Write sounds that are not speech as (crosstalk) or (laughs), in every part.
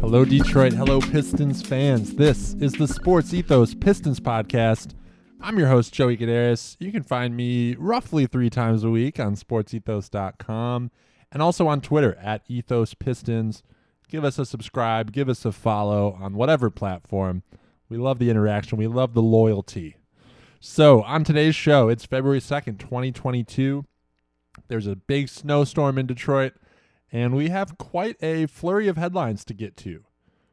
Hello, Detroit. Hello, Pistons fans. This is the Sports Ethos Pistons podcast. I'm your host, Joey Gadaris. You can find me roughly three times a week on sportsethos.com and also on Twitter at Ethos Pistons. Give us a subscribe, give us a follow on whatever platform. We love the interaction, we love the loyalty. So, on today's show, it's February 2nd, 2022. There's a big snowstorm in Detroit, and we have quite a flurry of headlines to get to.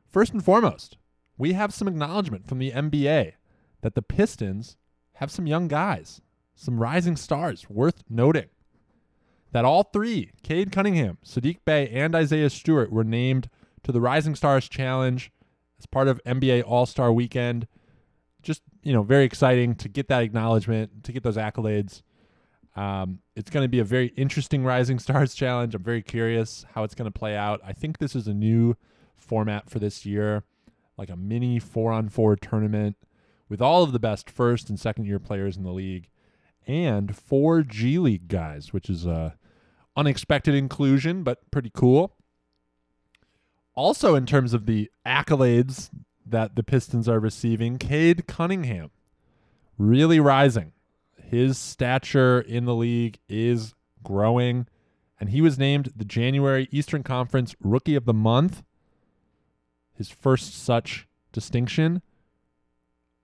First and foremost, we have some acknowledgement from the NBA that the Pistons have some young guys, some rising stars worth noting. That all three, Cade Cunningham, Saddiq Bey, and Isaiah Stewart, were named to the Rising Stars Challenge as part of NBA All Star Weekend. Just, you know, very exciting to get that acknowledgement, to get those accolades. Um, it's going to be a very interesting Rising Stars (laughs) Challenge. I'm very curious how it's going to play out. I think this is a new format for this year, like a mini four on four tournament with all of the best first and second year players in the league and four G League guys, which is a unexpected inclusion, but pretty cool. Also, in terms of the accolades that the Pistons are receiving, Cade Cunningham really rising. His stature in the league is growing, and he was named the January Eastern Conference Rookie of the Month, his first such distinction.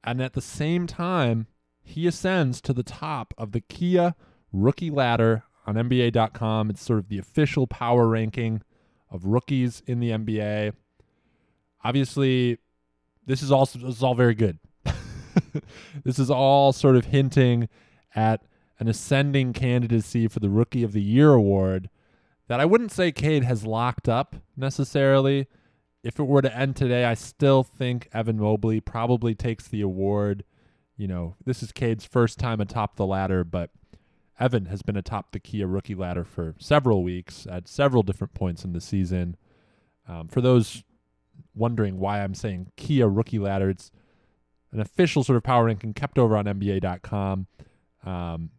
And at the same time, he ascends to the top of the Kia rookie ladder on NBA.com. It's sort of the official power ranking of rookies in the NBA. Obviously, this is all this is all very good. (laughs) this is all sort of hinting at an ascending candidacy for the Rookie of the Year award that I wouldn't say Cade has locked up necessarily. If it were to end today, I still think Evan Mobley probably takes the award. You know, this is Cade's first time atop the ladder, but Evan has been atop the Kia rookie ladder for several weeks at several different points in the season. Um, for those wondering why I'm saying Kia rookie ladder, it's an official sort of power ranking kept over on NBA.com. Um,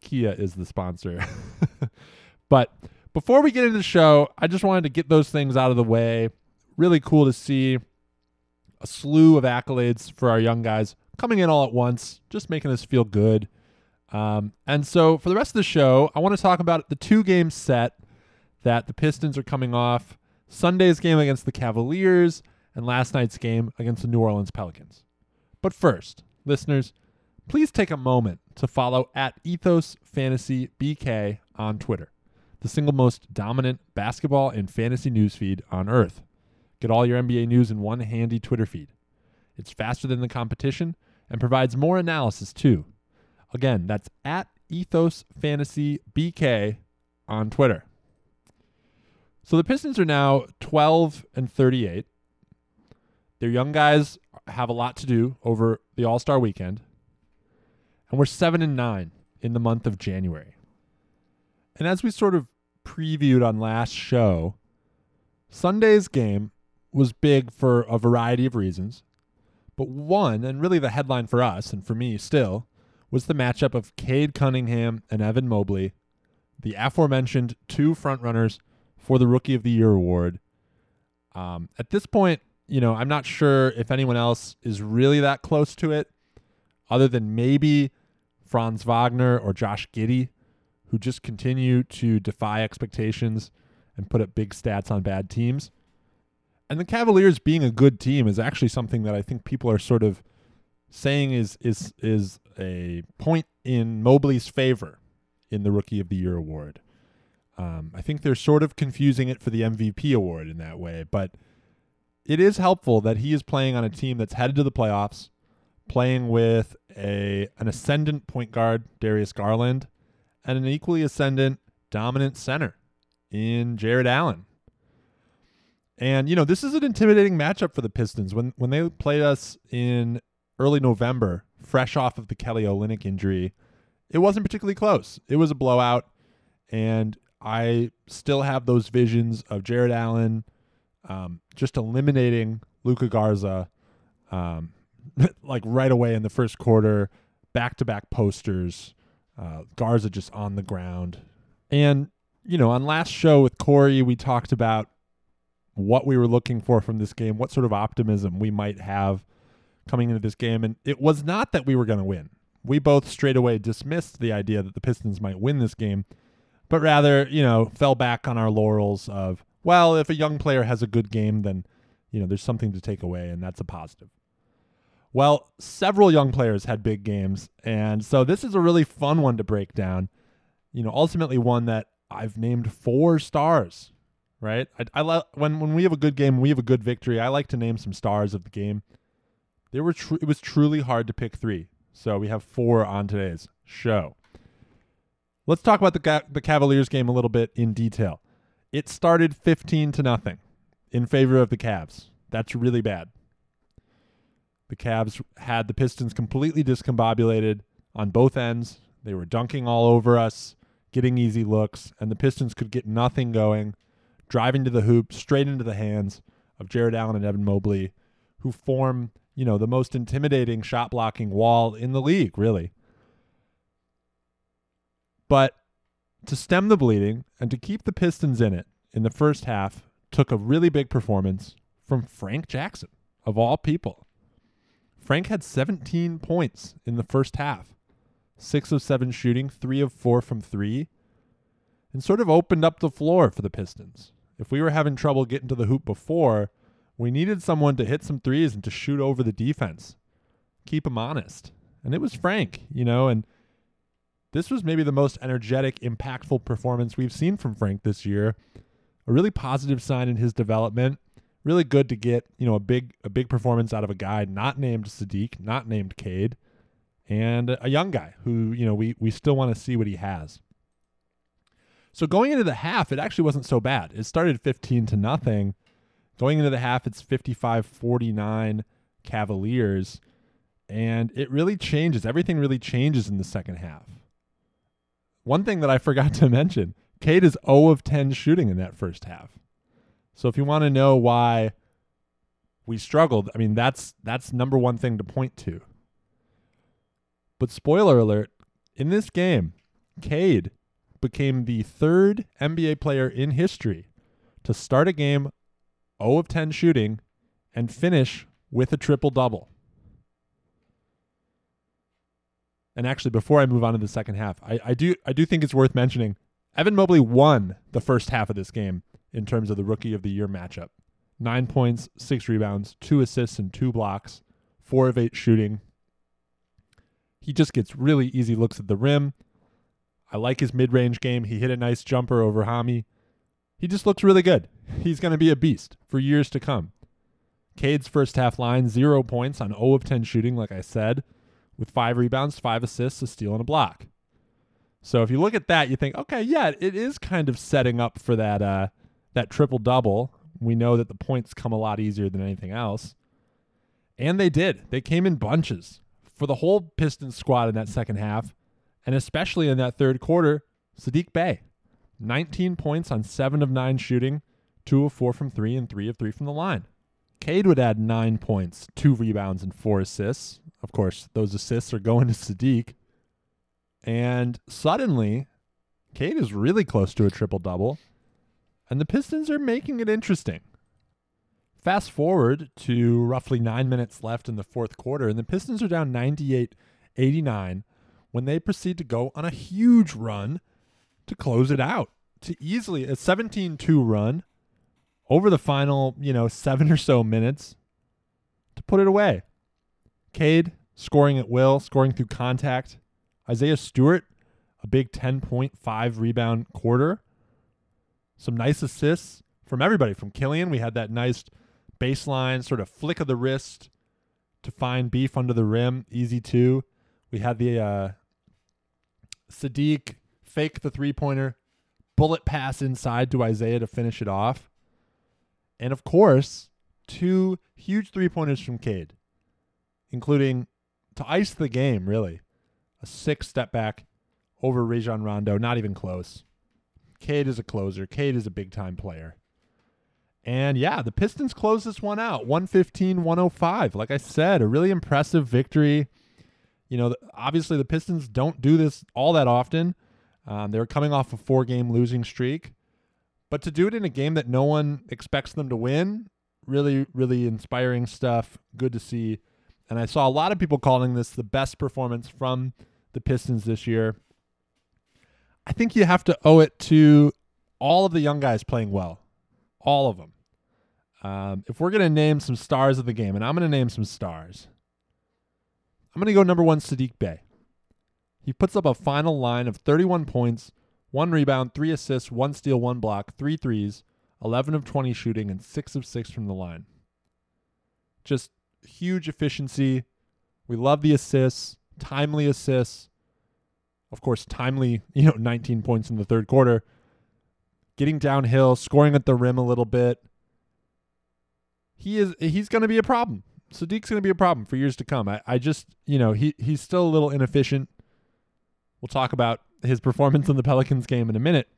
Kia is the sponsor. (laughs) but before we get into the show, I just wanted to get those things out of the way. Really cool to see a slew of accolades for our young guys coming in all at once, just making us feel good. Um, and so for the rest of the show, I want to talk about the two game set that the Pistons are coming off Sunday's game against the Cavaliers and last night's game against the New Orleans Pelicans. But first, listeners, please take a moment to follow at Ethos Fantasy BK on Twitter, the single most dominant basketball and fantasy newsfeed on earth. Get all your NBA news in one handy Twitter feed. It's faster than the competition and provides more analysis too. Again, that's at Ethos Fantasy BK on Twitter. So the Pistons are now 12 and 38. Their young guys have a lot to do over the All Star weekend. And we're 7 and 9 in the month of January. And as we sort of previewed on last show, Sunday's game was big for a variety of reasons. But one, and really the headline for us and for me still, was the matchup of Cade Cunningham and Evan Mobley, the aforementioned two frontrunners for the Rookie of the Year award. Um, at this point, you know, I'm not sure if anyone else is really that close to it, other than maybe Franz Wagner or Josh Giddey, who just continue to defy expectations and put up big stats on bad teams. And the Cavaliers being a good team is actually something that I think people are sort of saying is is is a point in Mobley's favor in the Rookie of the Year award. Um, I think they're sort of confusing it for the MVP award in that way, but it is helpful that he is playing on a team that's headed to the playoffs, playing with a an ascendant point guard Darius Garland, and an equally ascendant dominant center in Jarrett Allen. And you know this is an intimidating matchup for the Pistons. When when they played us in early November, fresh off of the Kelly Olynyk injury, it wasn't particularly close. It was a blowout, and I still have those visions of Jarrett Allen um, just eliminating Luka Garza, um, (laughs) like right away in the first quarter, back to back posters. Uh, Garza just on the ground. And, you know, on last show with Corey, we talked about what we were looking for from this game, what sort of optimism we might have coming into this game. And it was not that we were going to win. We both straight away dismissed the idea that the Pistons might win this game, but rather, you know, fell back on our laurels of, well, if a young player has a good game, then, you know, there's something to take away, and that's a positive. Well, several young players had big games, and so this is a really fun one to break down. You know, ultimately one that I've named four stars. Right? I, I lo- when when we have a good game, we have a good victory. I like to name some stars of the game. There were tr- it was truly hard to pick three, so we have four on today's show. Let's talk about the the Cavaliers game a little bit in detail. It started 15 to nothing in favor of the Cavs. That's really bad. The Cavs had the Pistons completely discombobulated on both ends. They were dunking all over us, getting easy looks, and the Pistons could get nothing going, driving to the hoop straight into the hands of Jarrett Allen and Evan Mobley, who form, you know, the most intimidating shot blocking wall in the league, really. But to stem the bleeding and to keep the Pistons in it in the first half took a really big performance from Frank Jackson, of all people. Frank had 17 points in the first half, six of seven shooting, three of four from three, and sort of opened up the floor for the Pistons. If we were having trouble getting to the hoop before, we needed someone to hit some threes and to shoot over the defense, keep them honest. And it was Frank, you know, and this was maybe the most energetic, impactful performance we've seen from Frank this year. A really positive sign in his development. Really good to get, you know, a big a big performance out of a guy not named Saddiq, not named Cade, and a young guy who, you know, we we still want to see what he has. So going into the half, it actually wasn't so bad. It started 15 to nothing. Going into the half, it's 55-49 Cavaliers, and it really changes. Everything really changes in the second half. One thing that I forgot to mention Cade is 0 of 10 shooting in that first half. So if you want to know why we struggled, I mean that's that's number one thing to point to. But spoiler alert, in this game, Cade became the third NBA player in history to start a game 0 of 10 shooting and finish with a triple double. And actually, before I move on to the second half, I, I do I do think it's worth mentioning Evan Mobley won the first half of this game in terms of the rookie of the year matchup. Nine points, six rebounds, two assists, and two blocks, four of eight shooting. He just gets really easy looks at the rim. I like his mid range game. He hit a nice jumper over Hami. He just looks really good. He's going to be a beast for years to come. Cade's first half line, zero points on 0 of 10 shooting, like I said, with five rebounds, five assists, a steal, and a block. So if you look at that, you think, okay, yeah, it is kind of setting up for that uh, that triple double. We know that the points come a lot easier than anything else, and they did. They came in bunches for the whole Pistons squad in that second half, and especially in that third quarter. Saddiq Bey, 19 points on seven of nine shooting, two of four from three, and three of three from the line. Cade would add nine points, two rebounds, and four assists. Of course, those assists are going to Saddiq. And suddenly, Cade is really close to a triple double, and the Pistons are making it interesting. Fast forward to roughly nine minutes left in the fourth quarter, and the Pistons are down 98 89 when they proceed to go on a huge run to close it out. To easily a 17 2 run over the final, you know, seven or so minutes to put it away. Cade scoring at will, scoring through contact. Isaiah Stewart, a big 10.5 rebound quarter. Some nice assists from everybody. From Killian, we had that nice baseline sort of flick of the wrist to find beef under the rim, easy two. We had the uh, Saddiq fake the three pointer, bullet pass inside to Isaiah to finish it off. And of course, two huge three pointers from Cade, including to ice the game, really. A six step back over Rajon Rondo, not even close. Cade is a closer. Cade is a big time player. And yeah, the Pistons close this one out 115 105. Like I said, a really impressive victory. You know, obviously the Pistons don't do this all that often. Um, they're coming off a four game losing streak. But to do it in a game that no one expects them to win, really, really inspiring stuff. Good to see. And I saw a lot of people calling this the best performance from the Pistons this year. I think you have to owe it to all of the young guys playing well, all of them. Um, if we're going to name some stars of the game, and I'm going to name some stars, I'm going to go number one, Saddiq Bey. He puts up a final line of 31 points, one rebound, three assists, one steal, one block, three threes, 11 of 20 shooting, and six of six from the line. Just huge efficiency. We love the assists, timely assists. Of course, timely, (laughs) you know, 19 points in the third quarter. Getting downhill, scoring at the rim a little bit. He is he's going to be a problem. Saddiq's going to be a problem for years to come. I, I just, you know, he he's still a little inefficient. We'll talk about his performance in the Pelicans game in a minute,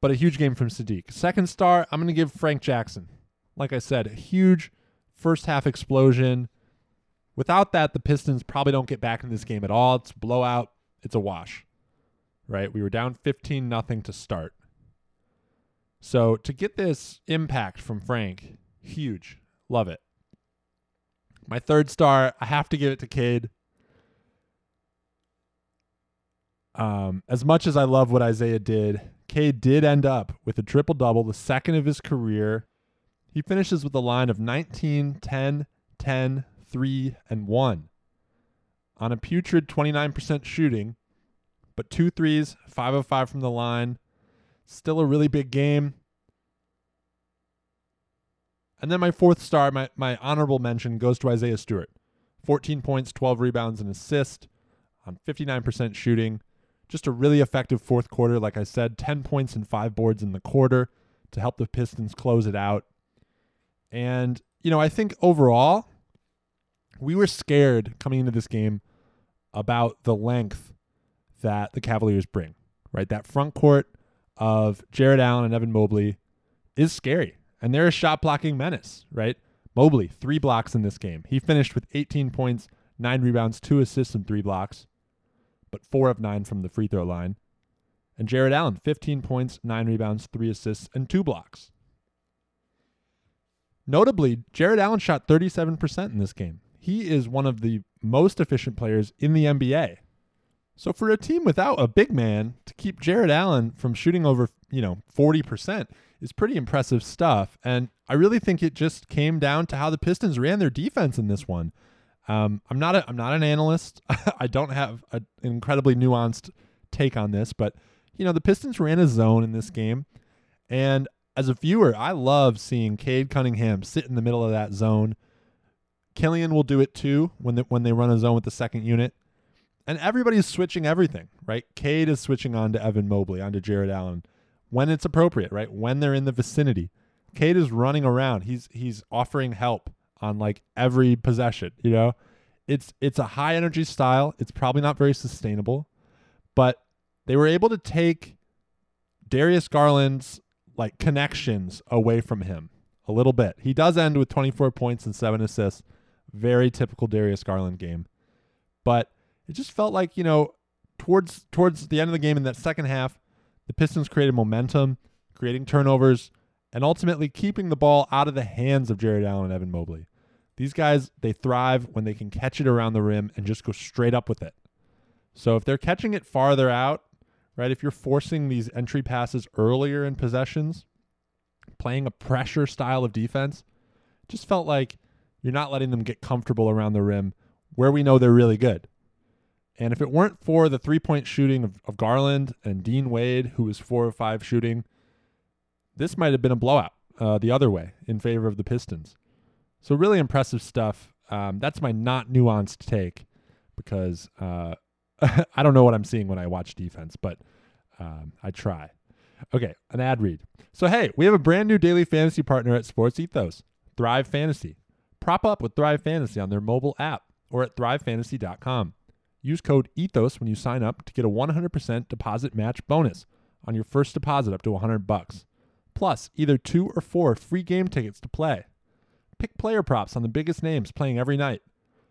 but a huge game from Saddiq. Second star, I'm going to give Frank Jackson. Like I said, a huge first half explosion. Without that, the Pistons probably don't get back in this game at all. It's blowout. It's a wash. Right? We were down 15 nothing to start. So to get this impact from Frank, huge. Love it. My third star, I have to give it to Cade. Um, as much as I love what Isaiah did, Cade did end up with a triple double, the second of his career. He finishes with a line of 19, 10, 10, 3, and 1 on a putrid 29% shooting, but two threes, 5 of 5 from the line. Still a really big game. And then my fourth star, my, my honorable mention goes to Isaiah Stewart. 14 points, 12 rebounds, and assist on 59% shooting. Just a really effective fourth quarter. Like I said, 10 points and five boards in the quarter to help the Pistons close it out. And, you know, I think overall, we were scared coming into this game about the length that the Cavaliers bring, right? That front court of Jarrett Allen and Evan Mobley is scary. And they're a shot blocking menace, right? Mobley, three blocks in this game. He finished with 18 points, nine rebounds, two assists, and three blocks but four of nine from the free throw line. And Jarrett Allen, 15 points, nine rebounds, three assists, and two blocks. Notably, Jarrett Allen shot 37% in this game. He is one of the most efficient players in the NBA. So for a team without a big man to keep Jarrett Allen from shooting over, you know, 40% is pretty impressive stuff. And I really think it just came down to how the Pistons ran their defense in this one. Um, I'm not a, I'm not an analyst. (laughs) I don't have a, an incredibly nuanced take on this, but you know the Pistons ran a zone in this game, and as a viewer, I love seeing Cade Cunningham sit in the middle of that zone. Killian will do it too when they, when they run a zone with the second unit, and everybody's switching everything. Right, Cade is switching on to Evan Mobley, onto Jarrett Allen when it's appropriate. Right, when they're in the vicinity. Cade is running around. He's he's offering help on like every possession, you know? It's it's a high energy style. It's probably not very sustainable, but they were able to take Darius Garland's like connections away from him a little bit. He does end with 24 points and 7 assists. Very typical Darius Garland game. But it just felt like, you know, towards towards the end of the game in that second half, the Pistons created momentum, creating turnovers, and ultimately keeping the ball out of the hands of Jarrett Allen and Evan Mobley. These guys, they thrive when they can catch it around the rim and just go straight up with it. So if they're catching it farther out, right, if you're forcing these entry passes earlier in possessions, playing a pressure style of defense, just felt like you're not letting them get comfortable around the rim where we know they're really good. And if it weren't for the three point shooting of, of Garland and Dean Wade, who was four or five shooting, this might have been a blowout uh, the other way in favor of the Pistons. So really impressive stuff. Um, that's my not nuanced take because uh, (laughs) I don't know what I'm seeing when I watch defense, but um, I try. Okay, an ad read. So hey, we have a brand new daily fantasy partner at Sports Ethos, Thrive Fantasy. Prop up with Thrive Fantasy on their mobile app or at thrivefantasy.com. Use code ETHOS when you sign up to get a 100% deposit match bonus on your first deposit up to 100 bucks. Plus, either two or four free game tickets to play. Pick player props on the biggest names playing every night.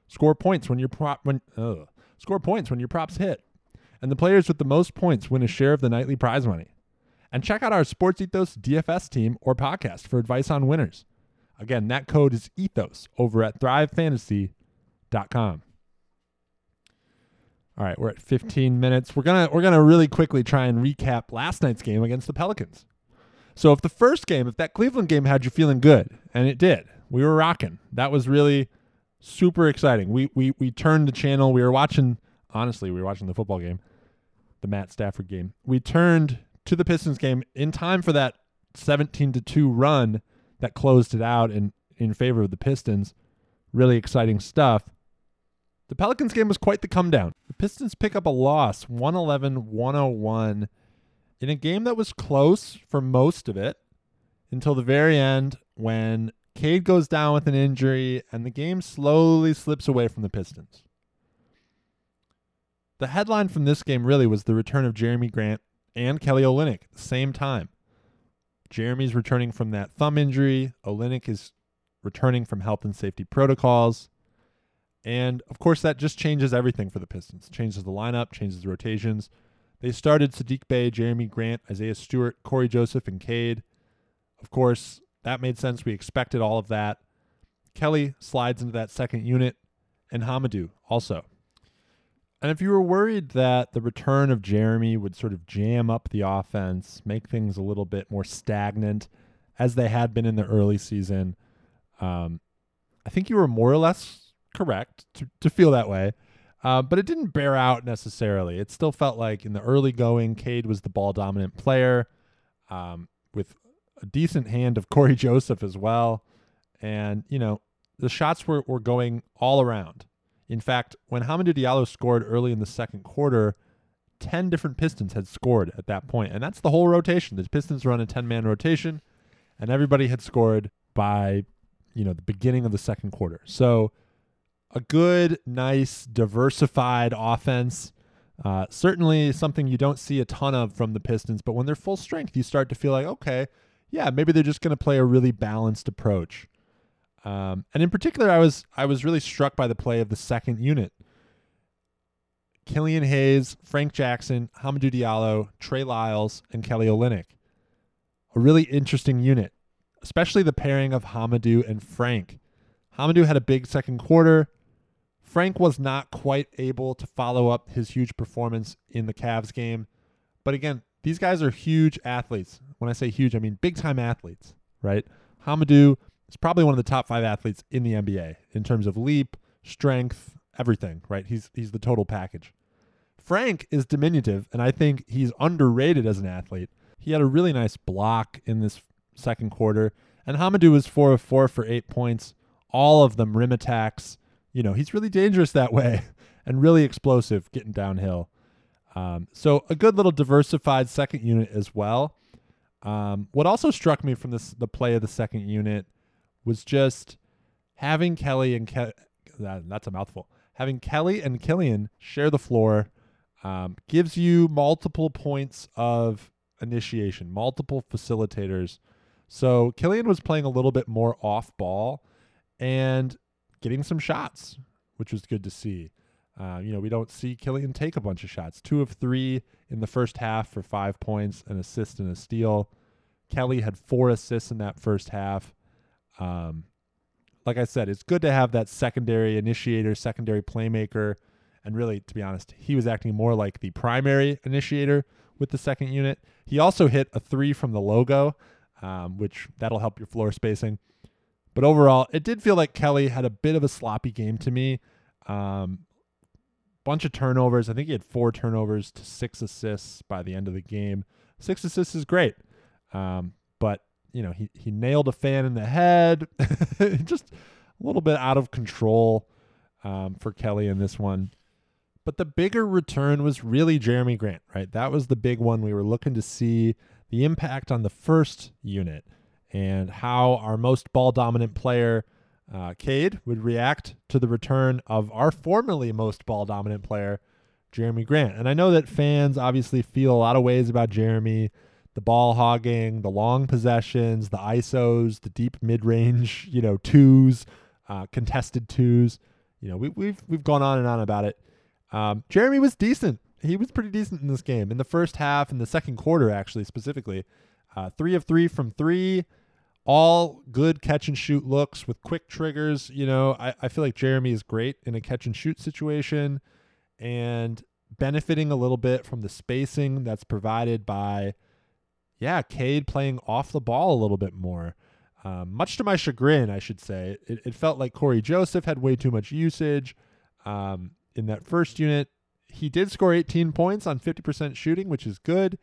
Score points when your prop when ugh. Score points when your props hit. And the players with the most points win a share of the nightly prize money. And check out our Sports Ethos DFS team or podcast for advice on winners. Again, that code is ethos over at thrivefantasy.com. All right, we're at 15 minutes. We're going to we're going to really quickly try and recap last night's game against the Pelicans. So if the first game, if that Cleveland game had you feeling good, and it did. We were rocking. That was really super exciting. We we we turned the channel. We were watching honestly, we were watching the football game, the Matt Stafford game. We turned to the Pistons game in time for that 17 to 2 run that closed it out in in favor of the Pistons. Really exciting stuff. The Pelicans game was quite the come down. The Pistons pick up a loss, 111 101, in a game that was close for most of it until the very end when Cade goes down with an injury and the game slowly slips away from the Pistons. The headline from this game really was the return of Jerami Grant and Kelly Olynyk at the same time. Jerami's returning from that thumb injury. Olynyk is returning from health and safety protocols. And of course, that just changes everything for the Pistons. Changes the lineup, changes the rotations. They started Saddiq Bey, Jerami Grant, Isaiah Stewart, Cory Joseph, and Cade. Of course, that made sense. We expected all of that. Kelly slides into that second unit, and Hamidou also. And if you were worried that the return of Jerami would sort of jam up the offense, make things a little bit more stagnant, as they had been in the early season, um, I think you were more or less correct to, to feel that way. Uh, but it didn't bear out necessarily. It still felt like in the early going, Cade was the ball dominant player um, with a decent hand of Cory (laughs) Joseph as well. And, you know, the shots were, were going all around. In fact, when Hamidou Diallo scored early in the second quarter, 10 different Pistons had scored at that point, and that's the whole rotation. The Pistons run a 10-man rotation, and everybody had scored by, you know, the beginning of the second quarter. So, a good, nice, diversified offense. Uh, certainly something you don't see a ton of from the Pistons, but when they're full strength, you start to feel like, okay, yeah, maybe they're just going to play a really balanced approach. Um, and in particular, I was I was really struck by the play of the second unit. Killian Hayes, Frank Jackson, Hamidou Diallo, Trey Lyles, and Kelly Olynyk. A really interesting unit, especially the pairing of Hamidou and Frank. Hamidou had a big second quarter. Frank was not quite able to follow up his huge performance in the Cavs game. But again, these guys are huge athletes. When I say huge, I mean big time athletes, right? Hamidou is probably one of the top five athletes in the NBA in terms of leap, strength, everything, right? He's he's the total package. Frank is diminutive, and I think he's underrated as an athlete. He had a really nice block in this second quarter, and Hamidou was four of four for eight points, all of them rim attacks. You know, he's really dangerous that way (laughs) and really explosive getting downhill. Um, so a good little diversified second unit as well. Um, what also struck me from this the play of the second unit was just having Kelly and Ke- that, that's a mouthful. Having Kelly and Killian share the floor um, gives you multiple points of initiation, multiple facilitators. So Killian was playing a little bit more off ball and getting some shots, which was good to see. Uh, you know, we don't see Killian take a bunch of shots. Two of three in the first half for five points, an assist and a steal. Kelly had four assists in that first half. Um, like I said, it's good to have that secondary initiator, secondary playmaker. And really, to be honest, he was acting more like the primary initiator with the second unit. He also hit a three from the logo, um, which that'll help your floor spacing. But overall, it did feel like Kelly had a bit of a sloppy game to me. Um, bunch of turnovers. I think he had four turnovers to six assists by the end of the game. Six assists is great. Um, but you know, he, he nailed a fan in the head. (laughs) Just a little bit out of control um, for Kelly in this one. But the bigger return was really Jerami Grant, right? That was the big one. We were looking to see the impact on the first unit and how our most ball dominant player, uh, Cade, would react to the return of our formerly most ball dominant player, Jerami Grant. And I know that fans obviously feel a lot of ways about Jerami the ball hogging, the long possessions, the ISOs, the deep mid range, (laughs) you know, twos, uh, contested twos. You know, we, we've we've gone on and on about it. Um, Jerami was decent. He was pretty decent in this game in the first half and the second quarter, actually specifically. Uh, three of three from three, all good catch and shoot looks with quick triggers. You know, I, I feel like Jerami is great in a catch and shoot situation and benefiting a little bit from the spacing that's provided by, yeah, Cade playing off the ball a little bit more. Um, much to my chagrin, I should say, it, it felt like Cory Joseph had way too much usage um, in that first unit. He did score 18 points on 50% shooting, which is good.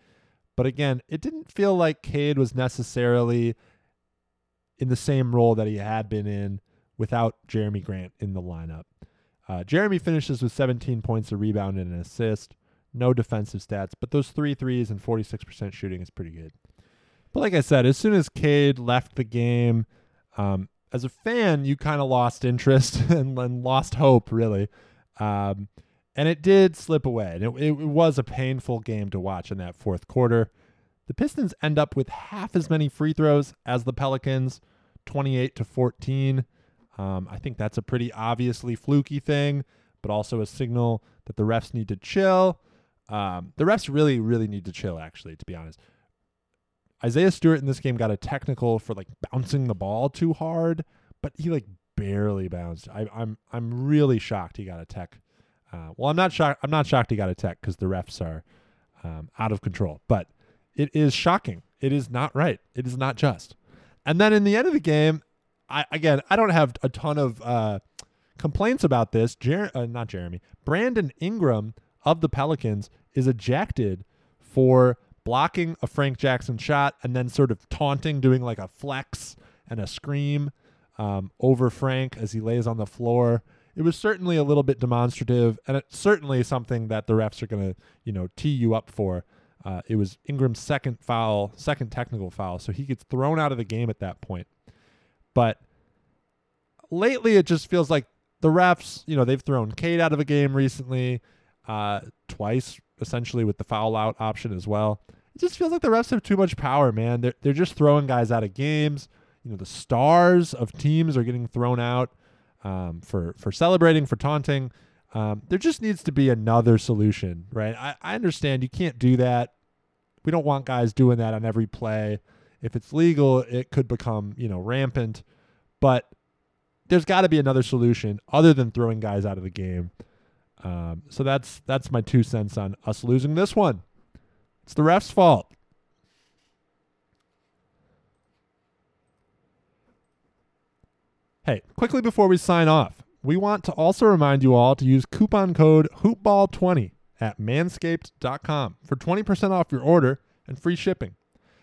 But again, it didn't feel like Cade was necessarily in the same role that he had been in without Jerami Grant in the lineup. Uh, Jerami finishes with 17 points, a rebound, and an assist. No defensive stats, but those three threes and 46% shooting is pretty good. But like I said, as soon as Cade left the game, um, as a fan, you kind of lost interest (laughs) and, and, lost hope, really. Um, and it did slip away. And it, it, it was a painful game to watch in that fourth quarter. The Pistons end up with half as many free throws as the Pelicans, 28 to 14. Um, I think that's a pretty obviously fluky thing, but also a signal that the refs need to chill. Um, the refs really, really need to chill, actually, to be honest. Isaiah Stewart in this game got a technical for like bouncing the ball too hard, but he like barely bounced. I, am I'm, I'm really shocked he got a tech. Uh, well, I'm not shocked. I'm not shocked he got a tech because the refs are um, out of control. But it is shocking. It is not right. It is not just. And then in the end of the game, I again I don't have a ton of uh, complaints about this. Jer- uh, not Jerami. Brandon Ingram of the Pelicans is ejected for blocking a Frank Jackson shot and then sort of taunting, doing like a flex and a scream um, over Frank as he lays on the floor. It was certainly a little bit demonstrative, and it's certainly something that the refs are going to, you know, tee you up for. Uh, it was Ingram's second foul, second technical foul, so he gets thrown out of the game at that point. But lately, it just feels like the refs, you know, they've thrown Cade out of a game recently, uh, twice essentially with the foul out option as well. It just feels like the refs have too much power, man. They're they're just throwing guys out of games. You know, the stars of teams are getting thrown out um, for for celebrating, for taunting. Um, there just needs to be another solution, right? I, I understand you can't do that. We don't want guys doing that on every play. If it's legal, it could become you know rampant. But there's got to be another solution other than throwing guys out of the game. Um, so that's that's my two cents on us losing this one. It's the ref's fault. Hey, quickly before we sign off, we want to also remind you all to use coupon code HoopBall20 at manscaped.com for 20% off your order and free shipping.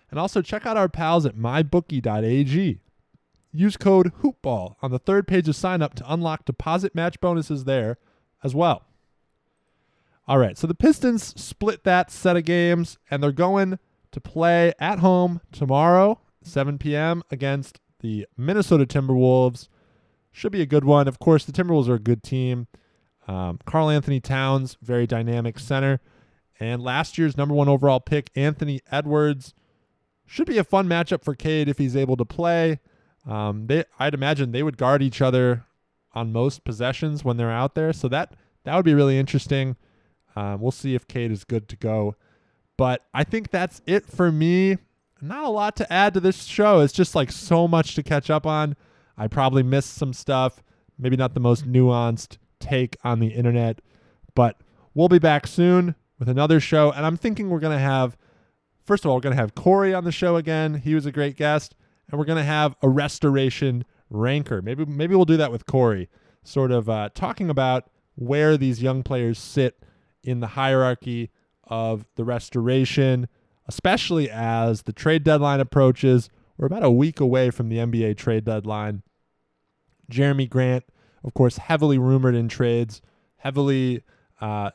And also check out our pals at mybookie.ag. Use code HOOPBALL on the third page of sign up to unlock deposit match bonuses there as well. All right, so the Pistons split that set of games, and they're going to play at home tomorrow, 7 p.m., against the Minnesota Timberwolves. Should be a good one. Of course, the Timberwolves are a good team. Um, Karl-Anthony Towns, very dynamic center. And last year's number one overall pick, Anthony Edwards. Should be a fun matchup for Cade if he's able to play. Um, they, I'd imagine they would guard each other on most possessions when they're out there. So that that would be really interesting. Um, we'll see if Cade is good to go. But I think that's it for me. Not a lot to add to this show. It's just like so much to catch up on. I probably missed some stuff. Maybe not the most nuanced take on the internet. But we'll be back soon with another show. And I'm thinking we're going to have, first of all, we're going to have Corey on the show again. He was a great guest. And we're going to have a restoration ranker. Maybe maybe we'll do that with Corey, sort of uh, talking about where these young players sit in the hierarchy of the restoration, especially as the trade deadline approaches. We're about a week away from the NBA trade deadline. Jerami Grant, of course, heavily rumored in trades, heavily, uh,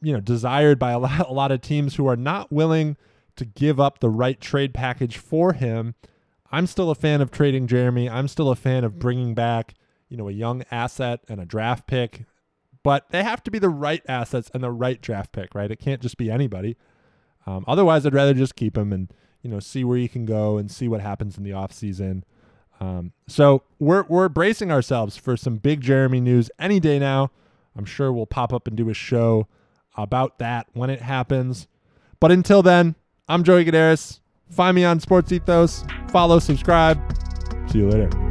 you know, desired by a lot, a lot of teams who are not willing to give up the right trade package for him. I'm still a fan of trading Jerami. I'm still a fan of bringing back, you know, a young asset and a draft pick but they have to be the right assets and the right draft pick, right? It can't just be anybody. Um, otherwise, I'd rather just keep him and you know see where he can go and see what happens in the offseason. Um, so we're we're bracing ourselves for some big Jerami news any day now. I'm sure we'll pop up and do a show about that when it happens. But until then, I'm Joey Gadaris. Find me on Sports Ethos. Follow, subscribe. See you later.